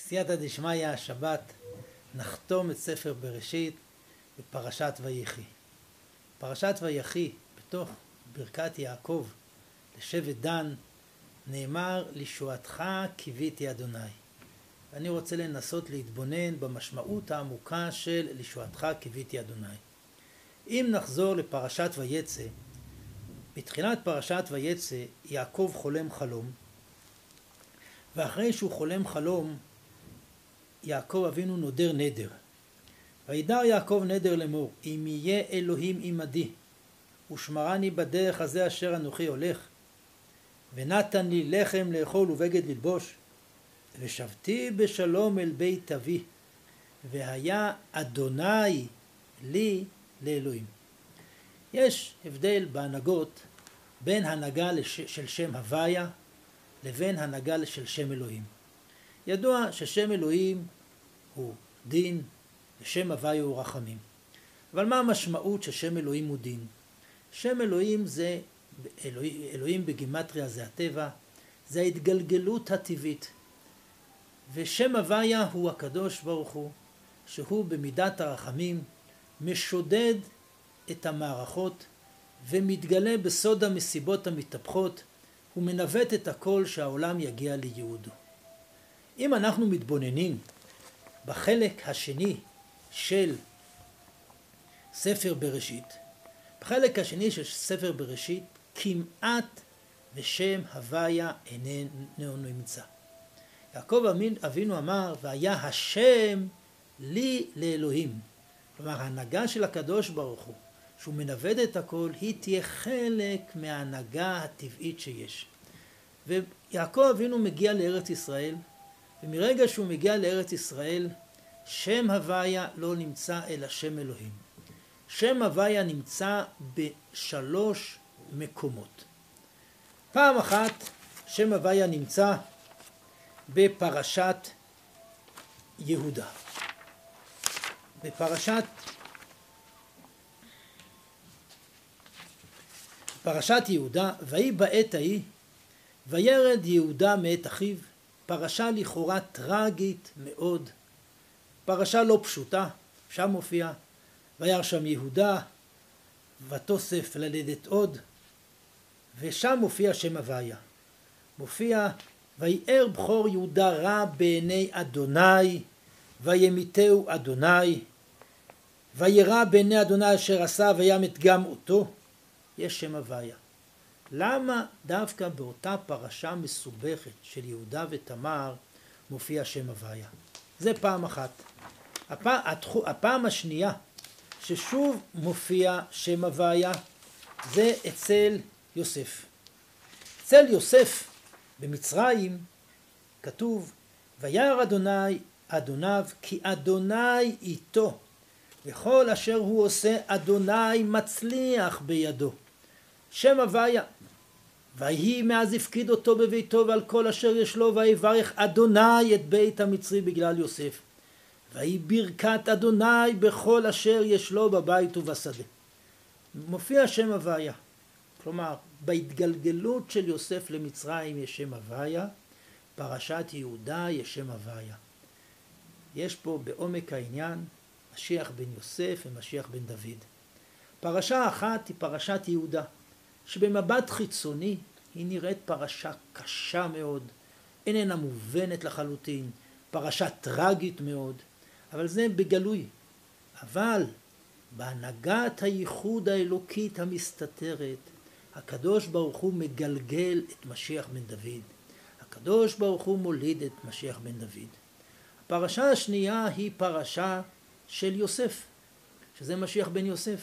סייעתא דשמיא השבת נחתום את ספר בראשית בפרשת ויחי. פרשת ויחי בתוך ברכת יעקב לשבט דן נאמר לישועתך קיוויתי אדוני. ואני רוצה לנסות להתבונן במשמעות העמוקה של לישועתך קיוויתי אדוני. אם נחזור לפרשת ויצא, בתחילת פרשת ויצא יעקב חולם חלום ואחרי שהוא חולם חלום יעקב אבינו נודר נדר. וידר יעקב נדר לאמור, אם יהיה אלוהים עמדי, ושמרני בדרך הזה אשר אנוכי הולך, ונתן לי לחם לאכול ובגד ללבוש, ושבתי בשלום אל בית אבי, והיה אדוני לי לאלוהים. יש הבדל בהנהגות בין הנהגה של שם הוויה לבין הנהגה של שם אלוהים. ידוע ששם אלוהים הוא דין ושם הוויה הוא רחמים. אבל מה המשמעות ששם אלוהים הוא דין? שם אלוהים זה, אלוהים, אלוהים בגימטריה זה הטבע, זה ההתגלגלות הטבעית. ושם הוויה הוא הקדוש ברוך הוא, שהוא במידת הרחמים משודד את המערכות ומתגלה בסוד המסיבות המתהפכות ומנווט את הכל שהעולם יגיע לייעודו. אם אנחנו מתבוננים בחלק השני של ספר בראשית, בחלק השני של ספר בראשית כמעט ושם הוויה איננו נמצא. יעקב אבינו אמר והיה השם לי לאלוהים. כלומר ההנהגה של הקדוש ברוך הוא שהוא מנווד את הכל היא תהיה חלק מההנהגה הטבעית שיש. ויעקב אבינו מגיע לארץ ישראל ומרגע שהוא מגיע לארץ ישראל, שם הוויה לא נמצא אלא שם אלוהים. שם הוויה נמצא בשלוש מקומות. פעם אחת שם הוויה נמצא בפרשת יהודה. בפרשת פרשת יהודה, ויהי בעת ההיא, וירד יהודה מאת אחיו, פרשה לכאורה טרגית מאוד, פרשה לא פשוטה, שם מופיע, וירא שם יהודה, ותוסף ללדת עוד, ושם מופיע שם הוויה. מופיע, ויער בכור יהודה רע בעיני אדוני, וימיתהו אדוני, וירא בעיני אדוני אשר עשה וימת גם אותו, יש שם הוויה. למה דווקא באותה פרשה מסובכת של יהודה ותמר מופיע שם הוויה? זה פעם אחת. הפעם, הפעם השנייה ששוב מופיע שם הוויה זה אצל יוסף. אצל יוסף במצרים כתוב וירא אדוני אדוניו כי אדוני איתו וכל אשר הוא עושה אדוני מצליח בידו. שם הוויה ויהי מאז הפקיד אותו בביתו ועל כל אשר יש לו ויברך אדוני את בית המצרי בגלל יוסף ויהי ברכת אדוני בכל אשר יש לו בבית ובשדה. מופיע שם הוויה. כלומר, בהתגלגלות של יוסף למצרים יש שם הוויה, פרשת יהודה יש שם הוויה. יש פה בעומק העניין משיח בן יוסף ומשיח בן דוד. פרשה אחת היא פרשת יהודה. שבמבט חיצוני היא נראית פרשה קשה מאוד, איננה מובנת לחלוטין, פרשה טרגית מאוד, אבל זה בגלוי. אבל בהנהגת הייחוד האלוקית המסתתרת, הקדוש ברוך הוא מגלגל את משיח בן דוד. הקדוש ברוך הוא מוליד את משיח בן דוד. הפרשה השנייה היא פרשה של יוסף, שזה משיח בן יוסף.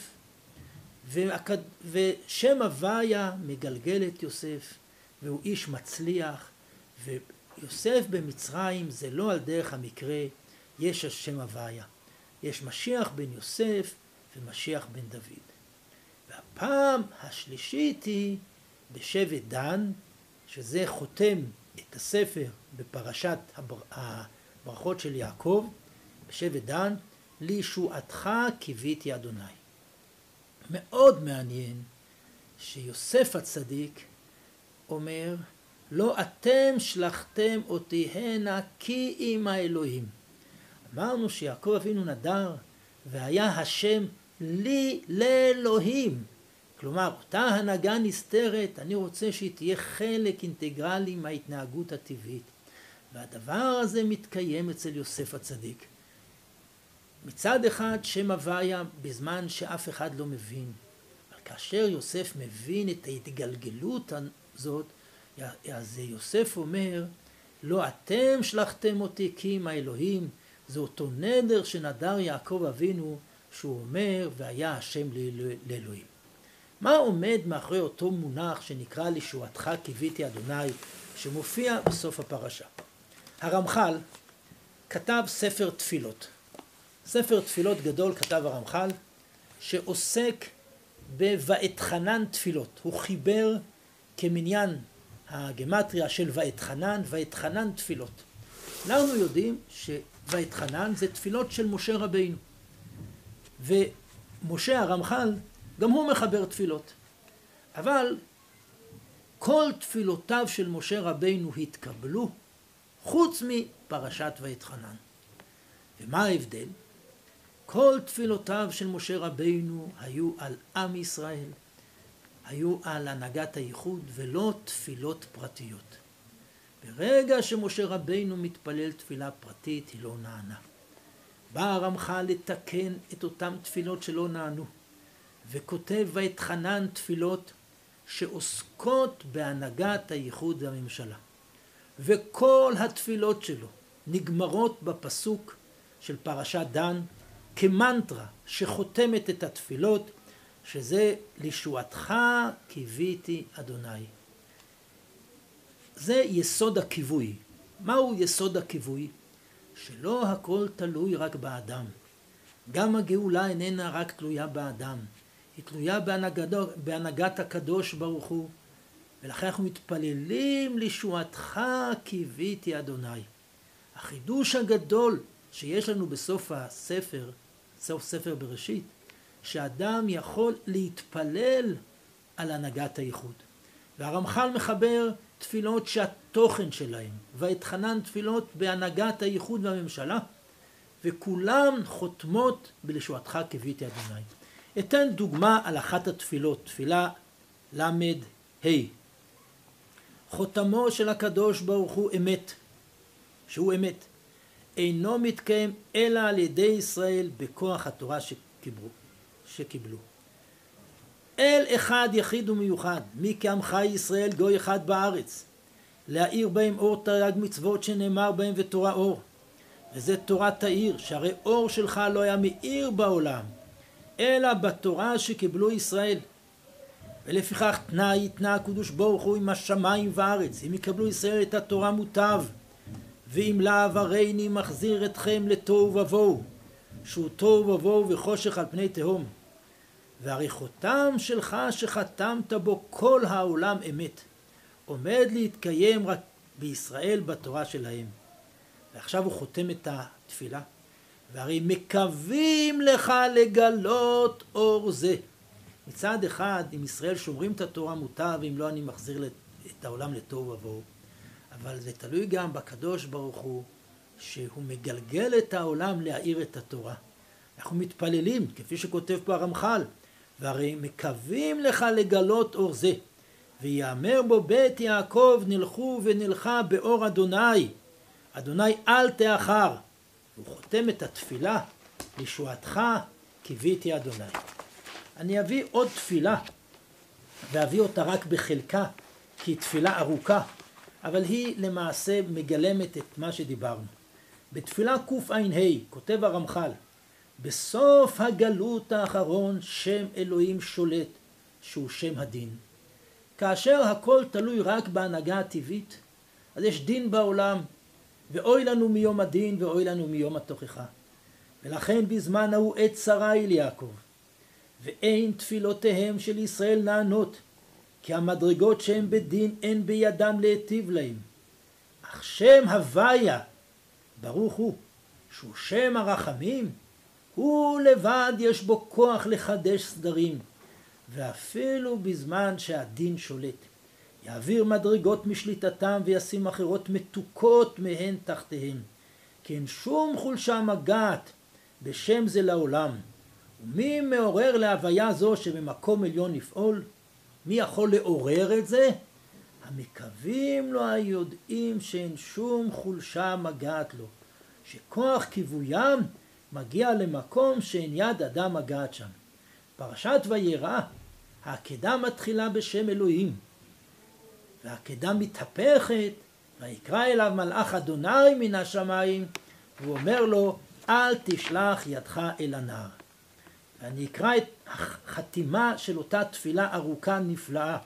ושם הוויה מגלגל את יוסף, והוא איש מצליח, ויוסף במצרים זה לא על דרך המקרה, יש השם הוויה. יש משיח בן יוסף ומשיח בן דוד. והפעם השלישית היא בשבט דן, שזה חותם את הספר בפרשת הברכות של יעקב, בשבט דן, לישועתך קיוויתי אדוני. מאוד מעניין שיוסף הצדיק אומר לא אתם שלחתם אותי הנה כי עם האלוהים. אמרנו שיעקב אבינו נדר והיה השם לי לאלוהים. כלומר, אותה הנהגה נסתרת, אני רוצה שהיא תהיה חלק אינטגרלי מההתנהגות הטבעית. והדבר הזה מתקיים אצל יוסף הצדיק. מצד אחד שם הוויה בזמן שאף אחד לא מבין, אבל כאשר יוסף מבין את ההתגלגלות הזאת, אז יוסף אומר, לא אתם שלחתם אותי כי אם האלוהים, זה אותו נדר שנדר יעקב אבינו, שהוא אומר, והיה השם לאלוהים. מה עומד מאחורי אותו מונח שנקרא לישועתך קיוויתי אדוני, שמופיע בסוף הפרשה? הרמח"ל כתב ספר תפילות. ספר תפילות גדול כתב הרמח"ל, שעוסק ב"ואתחנן תפילות". הוא חיבר כמניין הגמטריה של ואתחנן, ואתחנן תפילות. אנחנו יודעים שוואתחנן זה תפילות של משה רבינו. ומשה הרמח"ל, גם הוא מחבר תפילות. אבל כל תפילותיו של משה רבינו התקבלו, חוץ מפרשת ואתחנן. ומה ההבדל? כל תפילותיו של משה רבינו היו על עם ישראל, היו על הנהגת הייחוד ולא תפילות פרטיות. ברגע שמשה רבינו מתפלל תפילה פרטית היא לא נענה. בא הרמח"ל לתקן את אותן תפילות שלא נענו, וכותב ואתחנן תפילות שעוסקות בהנהגת הייחוד והממשלה. וכל התפילות שלו נגמרות בפסוק של פרשת דן כמנטרה שחותמת את התפילות שזה לישועתך קיוויתי אדוני. זה יסוד הכיווי. מהו יסוד הכיווי? שלא הכל תלוי רק באדם. גם הגאולה איננה רק תלויה באדם, היא תלויה בהנהגתו, בהנהגת הקדוש ברוך הוא, ולכן אנחנו מתפללים לישועתך קיוויתי אדוני. החידוש הגדול שיש לנו בסוף הספר, סוף ספר בראשית, שאדם יכול להתפלל על הנהגת הייחוד. והרמח"ל מחבר תפילות שהתוכן שלהם, ואתחנן תפילות בהנהגת הייחוד והממשלה, וכולם חותמות בלשועתך קיוויתי אדוני. אתן דוגמה על אחת התפילות, תפילה ל"ה. חותמו של הקדוש ברוך הוא אמת, שהוא אמת, אינו מתקיים אלא על ידי ישראל בכוח התורה שקיבלו. שקיבלו. אל אחד יחיד ומיוחד, מי כעמך ישראל גוי אחד בארץ, להאיר בהם אור תרי"ג מצוות שנאמר בהם ותורה אור. וזה תורת העיר, שהרי אור שלך לא היה מאיר בעולם, אלא בתורה שקיבלו ישראל. ולפיכך תנאי יתנה הקדוש ברוך הוא עם השמיים וארץ, אם יקבלו ישראל את התורה מוטב, ואם לאו הריני מחזיר אתכם לתוהו ובוהו, שהוא תוהו ובוהו וחושך על פני תהום. והרי חותם שלך שחתמת בו כל העולם אמת, עומד להתקיים רק בישראל בתורה שלהם. ועכשיו הוא חותם את התפילה, והרי מקווים לך לגלות אור זה. מצד אחד, אם ישראל שומרים את התורה מוטב, אם לא אני מחזיר את העולם לתוהו ובוהו. אבל זה תלוי גם בקדוש ברוך הוא, שהוא מגלגל את העולם להאיר את התורה. אנחנו מתפללים, כפי שכותב פה הרמח"ל, והרי מקווים לך לגלות אור זה, ויאמר בו בית יעקב נלכו ונלכה באור אדוני, אדוני אל תאחר. הוא חותם את התפילה, לישועתך קיוויתי אדוני. אני אביא עוד תפילה, ואביא אותה רק בחלקה, כי היא תפילה ארוכה, אבל היא למעשה מגלמת את מה שדיברנו. בתפילה קע"ה כותב הרמח"ל בסוף הגלות האחרון שם אלוהים שולט, שהוא שם הדין. כאשר הכל תלוי רק בהנהגה הטבעית, אז יש דין בעולם, ואוי לנו מיום הדין ואוי לנו מיום התוכחה. ולכן בזמן ההוא עת צרה היא ליעקב, ואין תפילותיהם של ישראל נענות, כי המדרגות שהם בדין אין בידם להיטיב להם. אך שם הוויה, ברוך הוא, שהוא שם הרחמים, הוא לבד יש בו כוח לחדש סדרים, ואפילו בזמן שהדין שולט. יעביר מדרגות משליטתם וישים אחרות מתוקות מהן תחתיהם. כי אין שום חולשה מגעת בשם זה לעולם. ומי מעורר להוויה זו שבמקום עליון לפעול? מי יכול לעורר את זה? המקווים לו היודעים שאין שום חולשה מגעת לו, שכוח כיבוים מגיע למקום שאין יד אדם מגעת שם. פרשת וירא, העקדה מתחילה בשם אלוהים, והעקדה מתהפכת, ויקרא אליו מלאך אדוני מן השמיים, והוא אומר לו, אל תשלח ידך אל הנער. ואני אקרא את החתימה של אותה תפילה ארוכה נפלאה,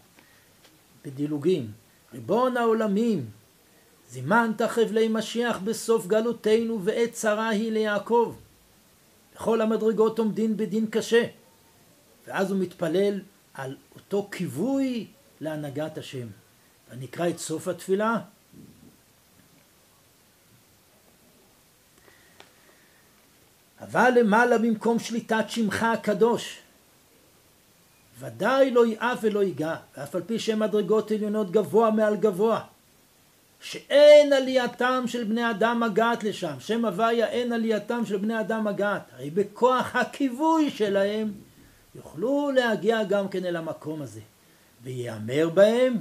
בדילוגים. ריבון העולמים, זימנת חבלי משיח בסוף גלותנו ועת צרה היא ליעקב. בכל המדרגות עומדין בדין קשה. ואז הוא מתפלל על אותו כיווי להנהגת השם. ואני אקרא את סוף התפילה. אבל למעלה במקום שליטת שמך הקדוש. ודאי לא יעף ולא ייגע, ואף על פי שהם מדרגות עליונות גבוה מעל גבוה. שאין עלייתם של בני אדם מגעת לשם, שם הוויה אין עלייתם של בני אדם מגעת, הרי בכוח הכיווי שלהם יוכלו להגיע גם כן אל המקום הזה. ויאמר בהם,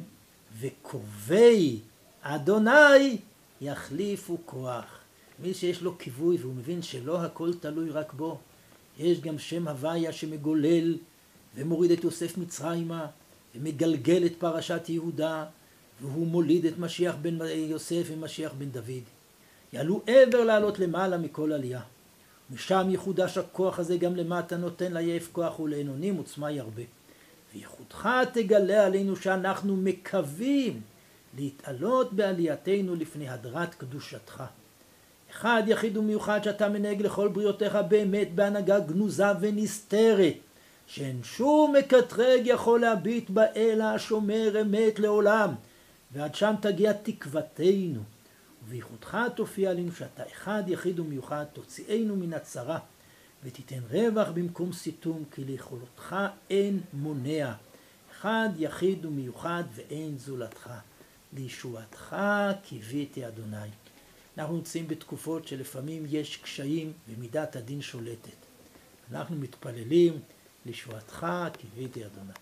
וקובעי אדוני יחליפו כוח. מי שיש לו כיווי והוא מבין שלא הכל תלוי רק בו, יש גם שם הוויה שמגולל ומוריד את יוסף מצרימה ומגלגל את פרשת יהודה והוא מוליד את משיח בן יוסף ומשיח בן דוד. יעלו עבר לעלות למעלה מכל עלייה. משם יחודש הכוח הזה גם למטה נותן ליעף כוח ולענונים עוצמה ירבה. וייחודך תגלה עלינו שאנחנו מקווים להתעלות בעלייתנו לפני הדרת קדושתך. אחד יחיד ומיוחד שאתה מנהג לכל בריאותיך באמת בהנהגה גנוזה ונסתרת, שאין שום מקטרג יכול להביט בה השומר אמת לעולם, ועד שם תגיע תקוותנו. ובייחודך תופיע עלינו שאתה אחד יחיד ומיוחד, תוציאנו מן הצרה, ותיתן רווח במקום סיתום, כי ליכולותך אין מונע. אחד יחיד ומיוחד ואין זולתך. לישועתך קיוויתי אדוני. אנחנו נמצאים בתקופות שלפעמים יש קשיים ומידת הדין שולטת. אנחנו מתפללים לישועתך קיוויתי אדוני.